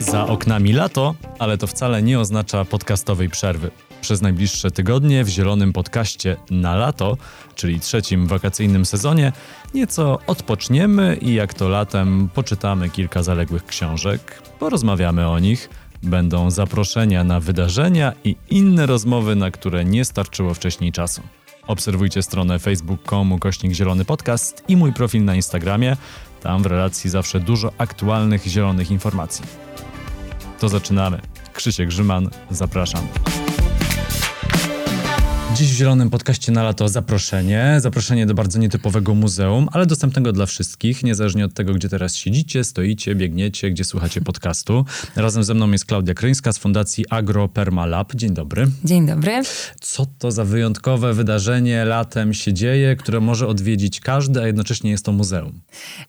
Za oknami lato, ale to wcale nie oznacza podcastowej przerwy. Przez najbliższe tygodnie w zielonym podcaście na lato, czyli trzecim wakacyjnym sezonie, nieco odpoczniemy i jak to latem poczytamy kilka zaległych książek, porozmawiamy o nich. Będą zaproszenia na wydarzenia i inne rozmowy, na które nie starczyło wcześniej czasu. Obserwujcie stronę facebook.com kośnik zielony podcast i mój profil na Instagramie. Tam w relacji zawsze dużo aktualnych zielonych informacji. To zaczynamy. Krzysiek Grzyman, zapraszam. Dziś w Zielonym Podcaście na lato zaproszenie. Zaproszenie do bardzo nietypowego muzeum, ale dostępnego dla wszystkich, niezależnie od tego, gdzie teraz siedzicie, stoicie, biegniecie, gdzie słuchacie podcastu. Razem ze mną jest Klaudia Kryńska z Fundacji Agro Perma Lab. Dzień dobry. Dzień dobry. Co to za wyjątkowe wydarzenie latem się dzieje, które może odwiedzić każdy, a jednocześnie jest to muzeum?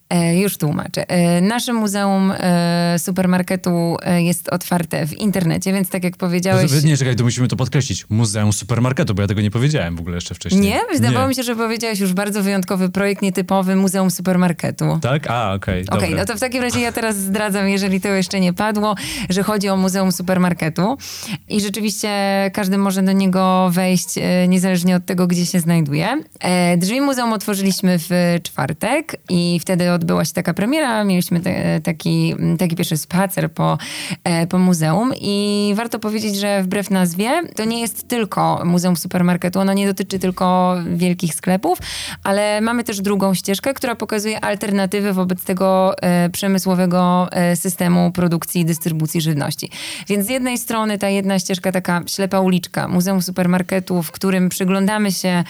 E, już tłumaczę. E, nasze muzeum e, supermarketu e, jest otwarte w internecie, więc tak jak powiedziałeś... Nie, czekaj, to musimy to podkreślić. Muzeum supermarketu, bo ja tego nie powiedziałem w ogóle jeszcze wcześniej. Nie? Wydawało mi się, że powiedziałeś już bardzo wyjątkowy projekt, nietypowy Muzeum Supermarketu. Tak? A, okej. Okay, okej, okay, no to w takim razie ja teraz zdradzam, jeżeli to jeszcze nie padło, że chodzi o Muzeum Supermarketu i rzeczywiście każdy może do niego wejść e, niezależnie od tego, gdzie się znajduje. E, drzwi muzeum otworzyliśmy w czwartek i wtedy odbyła się taka premiera. Mieliśmy te, taki, taki pierwszy spacer po, e, po muzeum i warto powiedzieć, że wbrew nazwie to nie jest tylko Muzeum Supermarketu, supermarketu. Ono nie dotyczy tylko wielkich sklepów, ale mamy też drugą ścieżkę, która pokazuje alternatywy wobec tego e, przemysłowego e, systemu produkcji i dystrybucji żywności. Więc z jednej strony ta jedna ścieżka, taka ślepa uliczka, Muzeum Supermarketu, w którym przyglądamy się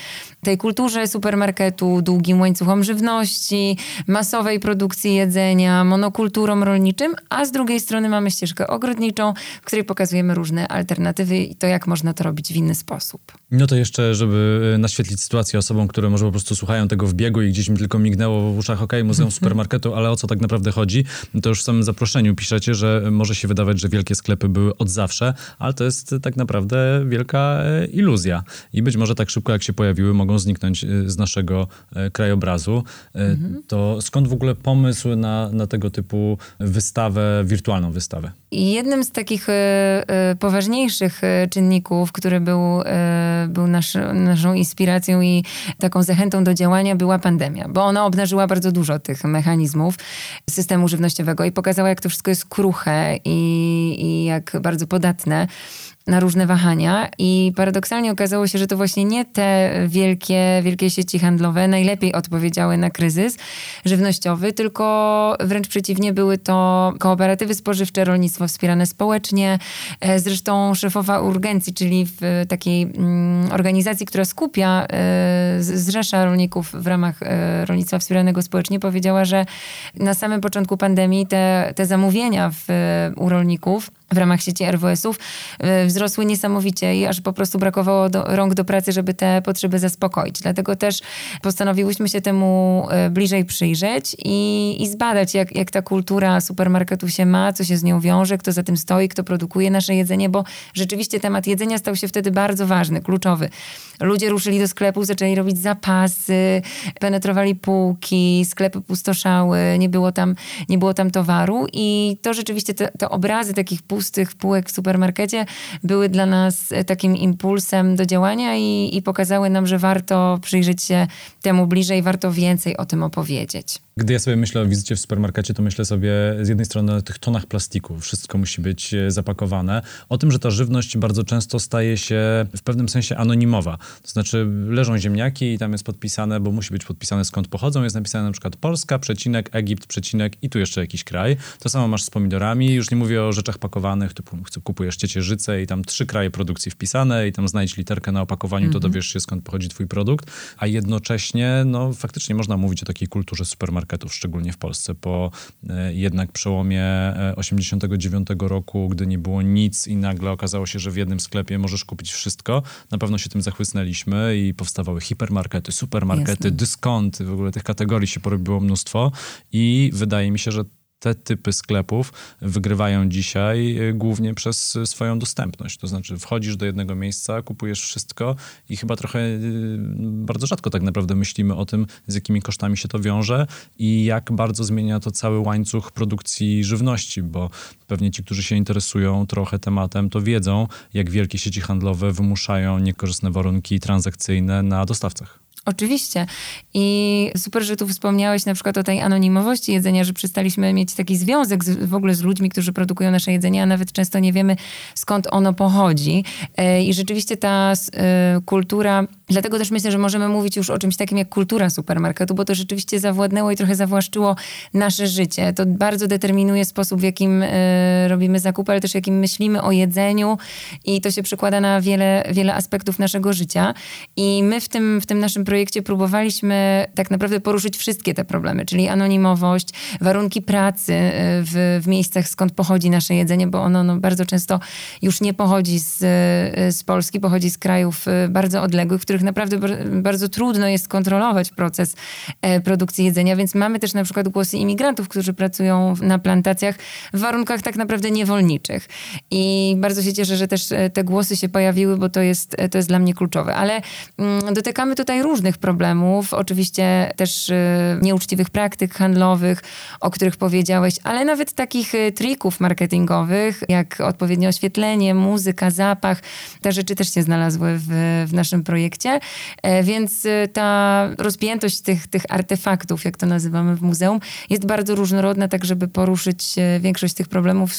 tej kulturze supermarketu, długim łańcuchom żywności, masowej produkcji jedzenia, monokulturom rolniczym, a z drugiej strony mamy ścieżkę ogrodniczą, w której pokazujemy różne alternatywy i to, jak można to robić w inny sposób. No to jeszcze, żeby e, naświetlić sytuację osobom, które może po prostu słuchają tego w biegu i gdzieś mi tylko mignęło w uszach, ok, Muzeum Supermarketu, ale o co tak naprawdę chodzi? To już w samym zaproszeniu piszecie, że może się wydawać, że wielkie sklepy były od zawsze, ale to jest tak naprawdę wielka e, iluzja. I być może tak szybko, jak się pojawiły, mogą zniknąć e, z naszego krajobrazu. Mhm. To skąd w ogóle pomysł na, na tego typu wystawę, wirtualną wystawę? Jednym z takich poważniejszych czynników, który był był nasz, naszą inspiracją i taką zachętą do działania była pandemia, bo ona obnażyła bardzo dużo tych mechanizmów systemu żywnościowego i pokazała, jak to wszystko jest kruche i, i jak bardzo podatne na różne wahania i paradoksalnie okazało się, że to właśnie nie te wielkie, wielkie sieci handlowe najlepiej odpowiedziały na kryzys żywnościowy, tylko wręcz przeciwnie były to kooperatywy spożywcze, rolnictwo wspierane społecznie. E, zresztą szefowa urgencji, czyli w takiej mm, organizacji, która skupia, e, zrzesza rolników w ramach e, rolnictwa wspieranego społecznie, powiedziała, że na samym początku pandemii te, te zamówienia w, u rolników w ramach sieci RWS-ów y, wzrosły niesamowicie i aż po prostu brakowało do, rąk do pracy, żeby te potrzeby zaspokoić. Dlatego też postanowiłyśmy się temu y, bliżej przyjrzeć i, i zbadać, jak, jak ta kultura supermarketu się ma, co się z nią wiąże, kto za tym stoi, kto produkuje nasze jedzenie, bo rzeczywiście temat jedzenia stał się wtedy bardzo ważny, kluczowy. Ludzie ruszyli do sklepów, zaczęli robić zapasy, penetrowali półki, sklepy pustoszały, nie było tam, nie było tam towaru i to rzeczywiście te, te obrazy takich pustych półek w supermarkecie były dla nas e, takim impulsem do działania i, i pokazały nam, że warto przyjrzeć się temu bliżej, warto więcej o tym opowiedzieć. Gdy ja sobie myślę o wizycie w supermarkecie, to myślę sobie z jednej strony o tych tonach plastiku, wszystko musi być e, zapakowane, o tym, że ta żywność bardzo często staje się w pewnym sensie anonimowa. To znaczy leżą ziemniaki i tam jest podpisane, bo musi być podpisane skąd pochodzą, jest napisane na przykład Polska, przecinek, Egipt, przecinek i tu jeszcze jakiś kraj. To samo masz z pomidorami, już nie mówię o rzeczach pakowanych, typu kupujesz ciecierzycę i tam trzy kraje produkcji wpisane i tam znajdź literkę na opakowaniu, to mhm. dowiesz się skąd pochodzi twój produkt, a jednocześnie no faktycznie można mówić o takiej kulturze supermarketu marketów, szczególnie w Polsce, po e, jednak przełomie 89 e, roku, gdy nie było nic i nagle okazało się, że w jednym sklepie możesz kupić wszystko. Na pewno się tym zachłysnęliśmy i powstawały hipermarkety, supermarkety, Jasne. dyskonty, w ogóle tych kategorii się porobiło mnóstwo i wydaje mi się, że te typy sklepów wygrywają dzisiaj y, głównie przez swoją dostępność. To znaczy wchodzisz do jednego miejsca, kupujesz wszystko i chyba trochę y, bardzo rzadko tak naprawdę myślimy o tym, z jakimi kosztami się to wiąże i jak bardzo zmienia to cały łańcuch produkcji żywności, bo pewnie ci, którzy się interesują trochę tematem, to wiedzą, jak wielkie sieci handlowe wymuszają niekorzystne warunki transakcyjne na dostawcach. Oczywiście. I super, że tu wspomniałeś na przykład o tej anonimowości jedzenia, że przestaliśmy mieć taki związek z, w ogóle z ludźmi, którzy produkują nasze jedzenie, a nawet często nie wiemy skąd ono pochodzi. E, I rzeczywiście ta e, kultura, dlatego też myślę, że możemy mówić już o czymś takim jak kultura supermarketu, bo to rzeczywiście zawładnęło i trochę zawłaszczyło nasze życie. To bardzo determinuje sposób, w jakim e, robimy zakupy, ale też jakim myślimy o jedzeniu i to się przekłada na wiele, wiele aspektów naszego życia. I my w tym, w tym naszym projekcie próbowaliśmy tak naprawdę poruszyć wszystkie te problemy, czyli anonimowość, warunki pracy y, w, w miejscach, skąd pochodzi nasze jedzenie, bo ono no, bardzo często już nie pochodzi z, y, z Polski, pochodzi z krajów y, bardzo odległych, w których naprawdę bardzo trudno jest kontrolować proces e, produkcji jedzenia, więc mamy też na przykład głosy imigrantów, którzy pracują na plantacjach w warunkach tak naprawdę niewolniczych. I bardzo się cieszę, że też e, te głosy się pojawiły, bo to jest, e, to jest dla mnie kluczowe. Ale mm, dotykamy tutaj różnych problemów, oczywiście też nieuczciwych praktyk handlowych, o których powiedziałeś, ale nawet takich trików marketingowych, jak odpowiednie oświetlenie, muzyka, zapach. Te rzeczy też się znalazły w, w naszym projekcie, e, więc y, ta rozpiętość tych, tych artefaktów, jak to nazywamy w muzeum, jest bardzo różnorodna, tak żeby poruszyć większość tych problemów,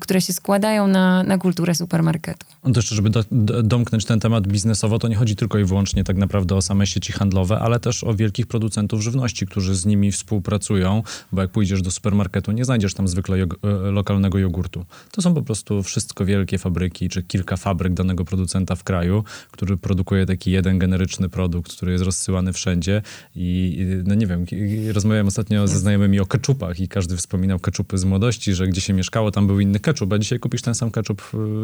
które się składają na, na kulturę supermarketu. To jeszcze, żeby do, do, domknąć ten temat biznesowo, to nie chodzi tylko i wyłącznie tak naprawdę o same sieci handlowe, ale też o wielkich producentów żywności, którzy z nimi współpracują, bo jak pójdziesz do supermarketu, nie znajdziesz tam zwykle jog e, lokalnego jogurtu. To są po prostu wszystko wielkie fabryki, czy kilka fabryk danego producenta w kraju, który produkuje taki jeden generyczny produkt, który jest rozsyłany wszędzie i no nie wiem, rozmawiałem ostatnio ze znajomymi o keczupach i każdy wspominał keczupy z młodości, że gdzie się mieszkało, tam był inny keczup, a dzisiaj kupisz ten sam keczup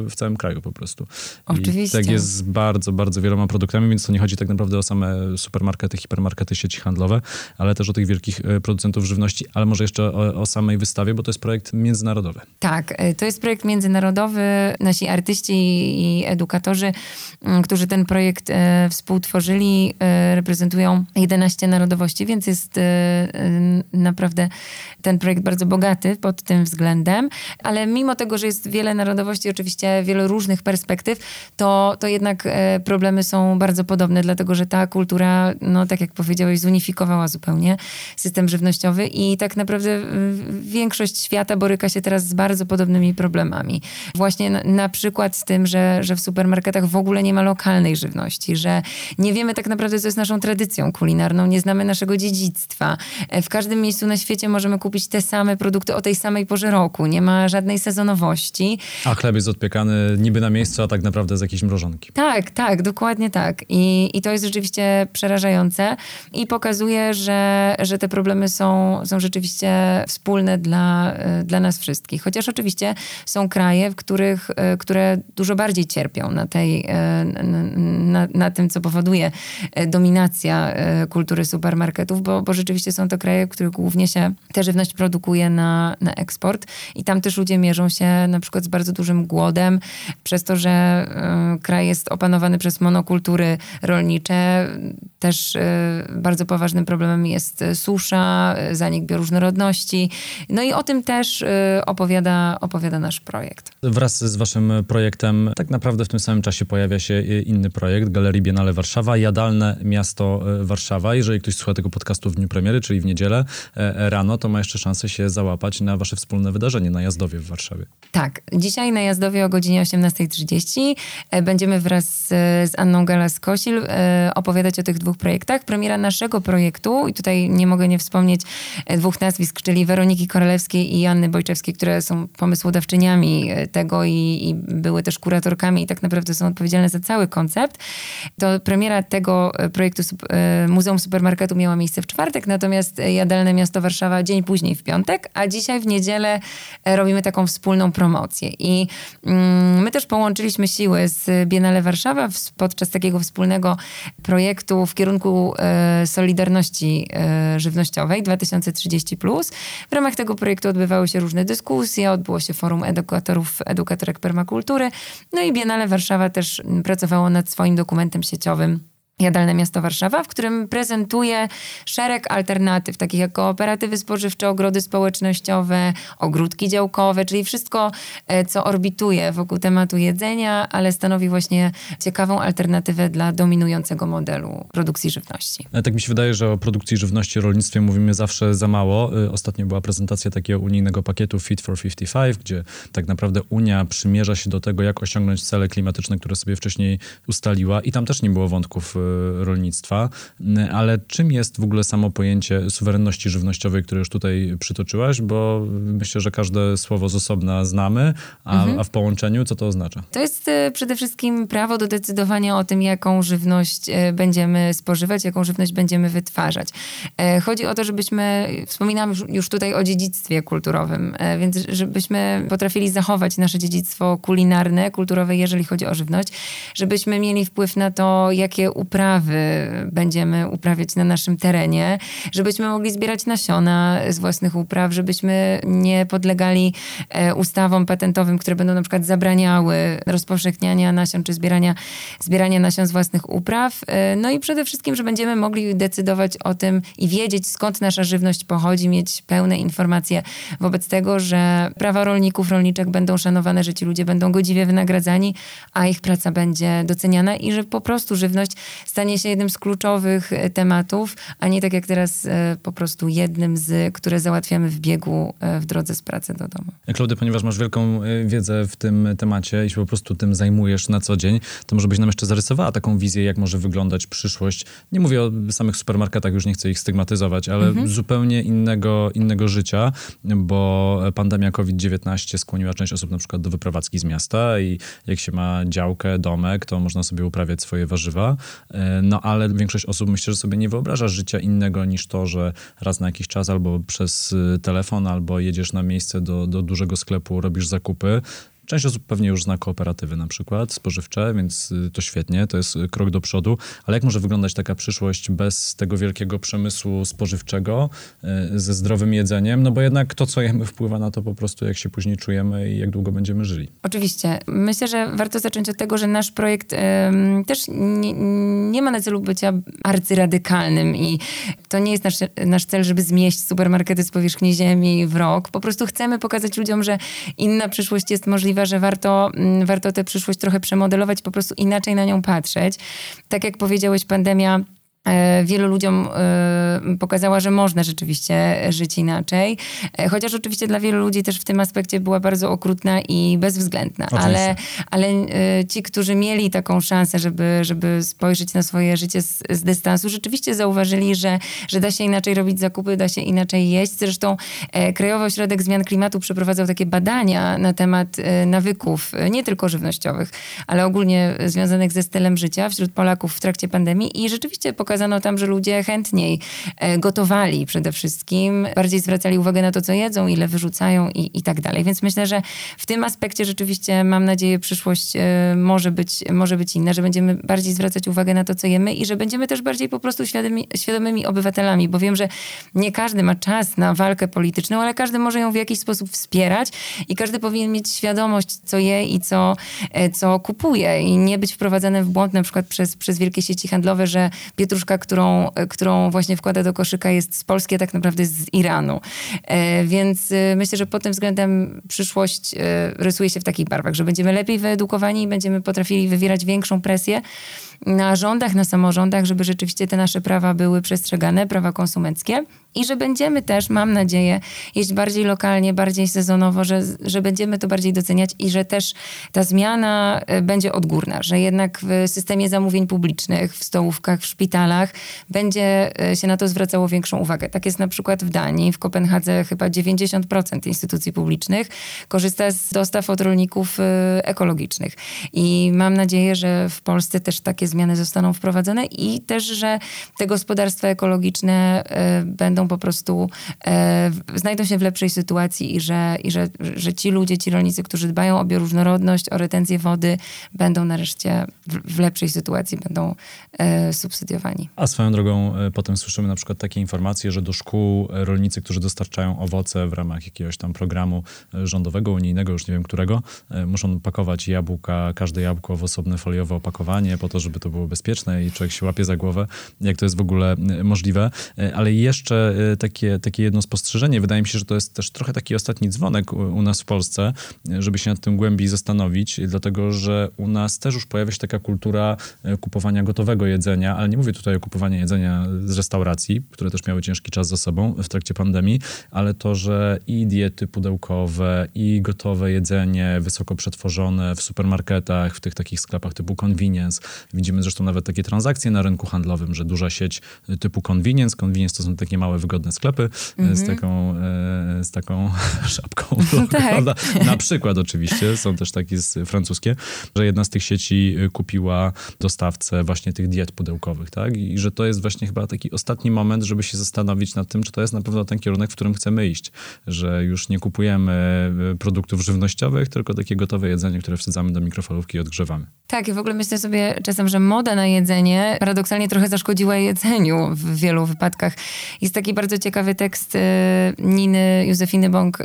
w całym kraju po prostu. Oczywiście. I tak jest z bardzo, bardzo wieloma produktami, więc to nie chodzi tak naprawdę o same supermarkety, hipermarkety, sieci handlowe, ale też o tych wielkich e, producentów żywności, ale może jeszcze o, o samej wystawie, bo to jest projekt międzynarodowy. Tak, e, to jest projekt międzynarodowy. Nasi artyści i edukatorzy, którzy ten projekt e, współtworzyli, reprezentują 11 narodowości, więc jest naprawdę ten projekt bardzo bogaty pod tym względem, ale mimo tego, że jest wiele narodowości, oczywiście wiele różnych perspektyw, to, to jednak problemy są bardzo podobne, dlatego że ta kultura no tak jak powiedziałeś, zunifikowała zupełnie system żywnościowy i tak naprawdę większość świata boryka się teraz z bardzo podobnymi problemami. Właśnie na, na przykład z tym, że, że w supermarketach w ogóle nie ma lokalnej żywności, że nie wiemy tak naprawdę, co jest naszą tradycją kulinarną, nie znamy naszego dziedzictwa. E, w każdym miejscu na świecie możemy kupić te same produkty o tej samej porze roku, nie ma żadnej sezonowości. A chleb jest odpiekany niby na miejscu, a tak naprawdę z jakiejś mrożonki. Tak, tak, dokładnie tak. I, i to jest rzeczywiście przerażające i pokazuje, że, że te problemy są, są rzeczywiście wspólne dla, dla nas wszystkich. Chociaż oczywiście są kraje, w których, które dużo bardziej cierpią na, tej, na, na tym, co powoduje dominacja kultury supermarketów, bo, bo rzeczywiście są to kraje, w których głównie się ta żywność produkuje na, na eksport i tam też ludzie mierzą się na przykład z bardzo dużym głodem, przez to, że e, kraj jest opanowany przez monokultury rolnicze, też e, bardzo poważnym problemem jest susza, e, zanik bioróżnorodności. No i o tym też e, opowiada, opowiada nasz projekt. Wraz z waszym projektem tak naprawdę w tym samym czasie pojawia się inny projekt Galerii Biennale Warszawa, Jadalne Miasto Warszawa. Jeżeli ktoś słucha tego podcastu w dniu premiery, czyli w niedzielę rano, to ma jeszcze szansę się załapać na wasze wspólne wydarzenie na Jazdowie w Warszawie. Tak. Dzisiaj na Jazdowie o godzinie 18.30 będziemy wraz z Anną Galas-Kosil opowiadać o tych dwóch projektach. Premiera naszego projektu, i tutaj nie mogę nie wspomnieć e, dwóch nazwisk, czyli Weroniki Korolewskiej i Janny Bojczewskiej, które są pomysłodawczyniami e, tego i, i były też kuratorkami i tak naprawdę są odpowiedzialne za cały koncept. To premiera tego projektu Muzeum Supermarketu miała miejsce w czwartek, natomiast Jadalne Miasto Warszawa dzień później w piątek, a dzisiaj w niedzielę robimy taką wspólną promocję. I mm, my też połączyliśmy siły z Biennale Warszawa podczas takiego wspólnego projektu w kierunku Solidarności Żywnościowej 2030+. W ramach tego projektu odbywały się różne dyskusje, odbyło się forum edukatorów, edukatorek permakultury, no i Biennale Warszawa też pracowało nad swoim dokumentem sieciowym Jadalne Miasto Warszawa, w którym prezentuje szereg alternatyw, takich jak kooperatywy spożywcze, ogrody społecznościowe, ogródki działkowe, czyli wszystko, e, co orbituje wokół tematu jedzenia, ale stanowi właśnie ciekawą alternatywę dla dominującego modelu produkcji żywności. Ale tak mi się wydaje, że o produkcji żywności, rolnictwie mówimy zawsze za mało. E, ostatnio była prezentacja takiego unijnego pakietu Fit for 55, gdzie tak naprawdę Unia przymierza się do tego, jak osiągnąć cele klimatyczne, które sobie wcześniej ustaliła i tam też nie było wątków e, rolnictwa, ale czym jest w ogóle samo pojęcie suwerenności żywnościowej, które już tutaj przytoczyłaś, bo myślę, że każde słowo z osobna znamy, a, mhm. a w połączeniu co to oznacza? To jest e, przede wszystkim prawo do decydowania o tym, jaką żywność e, będziemy spożywać, jaką żywność będziemy wytwarzać. E, chodzi o to, żebyśmy, wspominam już tutaj o dziedzictwie kulturowym, więc żebyśmy potrafili zachować nasze dziedzictwo kulinarne, kulturowe, jeżeli chodzi o żywność, żebyśmy mieli wpływ na to, jakie uprawy uprawy będziemy uprawiać na naszym terenie, żebyśmy mogli zbierać nasiona z własnych upraw, żebyśmy nie podlegali e, ustawom patentowym, które będą na przykład zabraniały rozpowszechniania nasion czy zbierania, zbierania nasion z własnych upraw. E, no i przede wszystkim, że będziemy mogli decydować o tym i wiedzieć, skąd nasza żywność pochodzi, mieć pełne informacje wobec tego, że prawa rolników, rolniczek będą szanowane, że ci ludzie będą godziwie wynagradzani, a ich praca będzie doceniana i że po prostu żywność stanie się jednym z kluczowych e, tematów, a nie tak jak teraz e, po prostu jednym z, które załatwiamy w biegu e, w drodze z pracy do domu. Klaudy, ponieważ masz wielką wiedzę w tym temacie i się po prostu tym zajmujesz na co dzień, to może byś nam jeszcze zarysowała taką wizję, jak może wyglądać przyszłość. Nie mówię o samych supermarketach, już nie chcę ich stygmatyzować, ale mhm. zupełnie innego, innego życia, bo pandemia COVID-19 skłoniła część osób na przykład do wyprowadzki z miasta i jak się ma działkę, domek, to można sobie uprawiać swoje warzywa. No ale większość osób myślę, że sobie nie wyobraża życia innego niż to, że raz na jakiś czas albo przez y, telefon, albo jedziesz na miejsce do, do dużego sklepu, robisz zakupy, Część osób pewnie już zna kooperatywy na przykład spożywcze, więc y, to świetnie, to jest krok do przodu. Ale jak może wyglądać taka przyszłość bez tego wielkiego przemysłu spożywczego, y, ze zdrowym jedzeniem? No bo jednak to, co jemy, wpływa na to po prostu, jak się później czujemy i jak długo będziemy żyli. Oczywiście. Myślę, że warto zacząć od tego, że nasz projekt ym, też nie, nie, ma na celu bycia arcyradykalnym i to nie jest nasz, nasz cel, żeby zmieść supermarkety z powierzchni ziemi w rok. Po prostu chcemy pokazać ludziom, że inna przyszłość jest możliwa możliwe, że warto, mm, warto tę przyszłość trochę przemodelować, po prostu inaczej na nią patrzeć. Tak jak powiedziałeś, pandemia wielu ludziom e, pokazała, że można rzeczywiście żyć inaczej. E, chociaż oczywiście dla wielu ludzi też w tym aspekcie była bardzo okrutna i bezwzględna. Ale, ale ci, którzy mieli taką szansę, żeby, żeby spojrzeć na swoje życie z, z dystansu, rzeczywiście zauważyli, że, że da się inaczej robić zakupy, da się inaczej jeść. Zresztą Krajowy Ośrodek Zmian Klimatu przeprowadzał takie badania na temat nawyków, nie tylko żywnościowych, ale ogólnie związanych ze stylem życia wśród Polaków w trakcie pandemii i rzeczywiście pokazał, pokazano tam, że ludzie chętniej e, gotowali przede wszystkim, bardziej zwracali uwagę na to, co jedzą, ile wyrzucają i, i tak dalej. Więc myślę, że w tym aspekcie rzeczywiście mam nadzieję przyszłość e, może być, może być inna, że będziemy bardziej zwracać uwagę na to, co jemy i że będziemy też bardziej po prostu świadomi, świadomymi obywatelami, bo wiem, że nie każdy ma czas na walkę polityczną, ale każdy może ją w jakiś sposób wspierać i każdy powinien mieć świadomość, co je i co, e, co kupuje i nie być wprowadzany w błąd na przykład przez, przez wielkie sieci handlowe, że pietruszka pietruszka, którą, którą właśnie wkłada do koszyka jest z Polski, a tak naprawdę z Iranu. E, więc e, myślę, że pod tym względem przyszłość e, rysuje się w takich barwach, że będziemy lepiej wyedukowani i będziemy potrafili wywierać większą presję na rządach, na samorządach, żeby rzeczywiście te nasze prawa były przestrzegane, prawa konsumenckie. I że będziemy też, mam nadzieję, jeść bardziej lokalnie, bardziej sezonowo, że, że będziemy to bardziej doceniać i że też ta zmiana e, będzie odgórna, że jednak w systemie zamówień publicznych, w stołówkach, w szpitalach będzie e, się na to zwracało większą uwagę. Tak jest na przykład w Danii, w Kopenhadze chyba 90% instytucji publicznych korzysta z dostaw od rolników e, ekologicznych. I mam nadzieję, że w Polsce też takie zmiany zostaną wprowadzone i też, że te gospodarstwa ekologiczne będą po prostu, znajdą się w lepszej sytuacji i że, i że, że ci ludzie, ci rolnicy, którzy dbają o bioróżnorodność, o retencję wody, będą nareszcie w, w lepszej sytuacji, będą e, subsydiowani. A swoją drogą e, potem słyszymy na przykład takie informacje, że do szkół e, rolnicy, którzy dostarczają owoce w ramach jakiegoś tam programu e, rządowego, unijnego, już nie wiem którego, muszą pakować jabłka, każde jabłko w osobne foliowe opakowanie po to, żeby to było bezpieczne i człowiek się łapie za głowę, jak to jest w ogóle możliwe. Ale jeszcze takie, takie jedno spostrzeżenie. Wydaje mi się, że to jest też trochę taki ostatni dzwonek u nas w Polsce, żeby się nad tym głębiej zastanowić, dlatego że u nas też już pojawia się taka kultura e, kupowania gotowego jedzenia, ale nie mówię tutaj o kupowaniu jedzenia z restauracji, które też miały ciężki czas za sobą w trakcie pandemii, ale to, że i diety pudełkowe, i gotowe jedzenie, wysoko przetworzone w supermarketach, w tych takich sklepach typu convenience. Widzimy zresztą nawet takie transakcje na rynku handlowym, że duża sieć typu convenience, convenience to są takie małe, wygodne sklepy mm -hmm. z taką, e, z taką szapką, tak. prawda? Na przykład oczywiście, są też takie francuskie, że jedna z tych sieci y, kupiła dostawcę właśnie tych diet pudełkowych, tak? I że to jest właśnie chyba taki ostatni moment, żeby się zastanowić nad tym, czy to jest na pewno ten kierunek, w którym chcemy iść. Że już nie kupujemy produktów żywnościowych, tylko takie gotowe jedzenie, które wsadzamy do mikrofalówki i odgrzewamy. Tak, i w ogóle myślę sobie czasem, że moda na jedzenie paradoksalnie trochę zaszkodziła jedzeniu w wielu wypadkach. Jest taki bardzo ciekawy tekst y, Niny Józefiny Bąk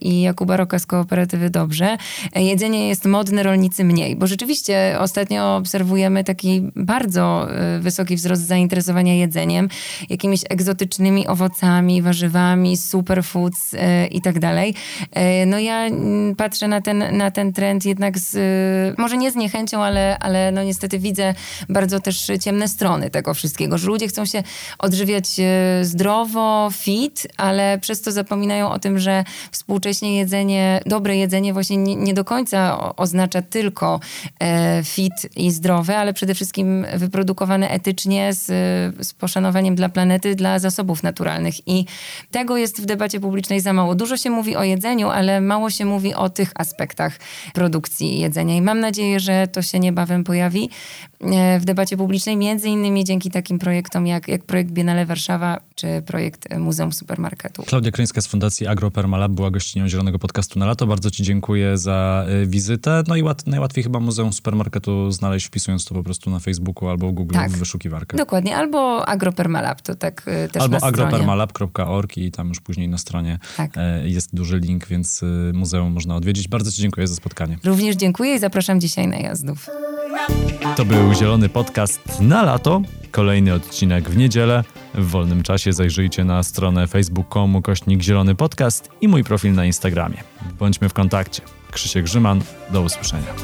i Jakuba Roka z Kooperatywy Dobrze. Jedzenie jest modne, rolnicy mniej, bo rzeczywiście ostatnio obserwujemy taki bardzo y, wysoki wzrost zainteresowania jedzeniem, jakimiś egzotycznymi owocami, warzywami, superfoods y, i tak dalej. Y, no ja mm, patrzę na ten, na ten trend jednak z, może nie z niechęcią, ale, ale no niestety widzę bardzo też ciemne strony tego wszystkiego, że ludzie chcą się odżywiać zdrowo, fit, ale przez to zapominają o tym, że współcześnie jedzenie, dobre jedzenie właśnie nie, nie do końca oznacza tylko e, fit i zdrowe, ale przede wszystkim wyprodukowane etycznie z, z poszanowaniem dla planety, dla zasobów naturalnych. I tego jest w debacie publicznej za mało. Dużo się mówi o jedzeniu, ale mało się mówi o tych aspektach produkcji jedzenia. I mam nadzieję, że to się niebawem pojawi e, w debacie publicznej, między innymi dzięki takim projektom jak, jak projekt Biennale Warszawa, czy projekt Muzeum Supermarketu. Klaudia Kryńska z Fundacji AgroPermalab była gościnią Zielonego Podcastu na lato. Bardzo Ci dziękuję za e, wizytę. No i łat, najłatwiej chyba Muzeum Supermarketu znaleźć, wpisując to po prostu na Facebooku albo Google tak. w wyszukiwarkę. Dokładnie, albo AgroPermalab, to tak e, też Albo agropermalab.org i tam już później na stronie tak. jest duży link, więc muzeum można odwiedzić. Bardzo Ci dziękuję za spotkanie. Również dziękuję i zapraszam dzisiaj na jazdów. To był Zielony Podcast na lato. Kolejny odcinek w niedzielę. W wolnym czasie zajrzyjcie na stronę facebook.com kośnik Zielony Podcast i mój profil na Instagramie. Bądźmy w kontakcie. Krzysiek Grzyman, do usłyszenia.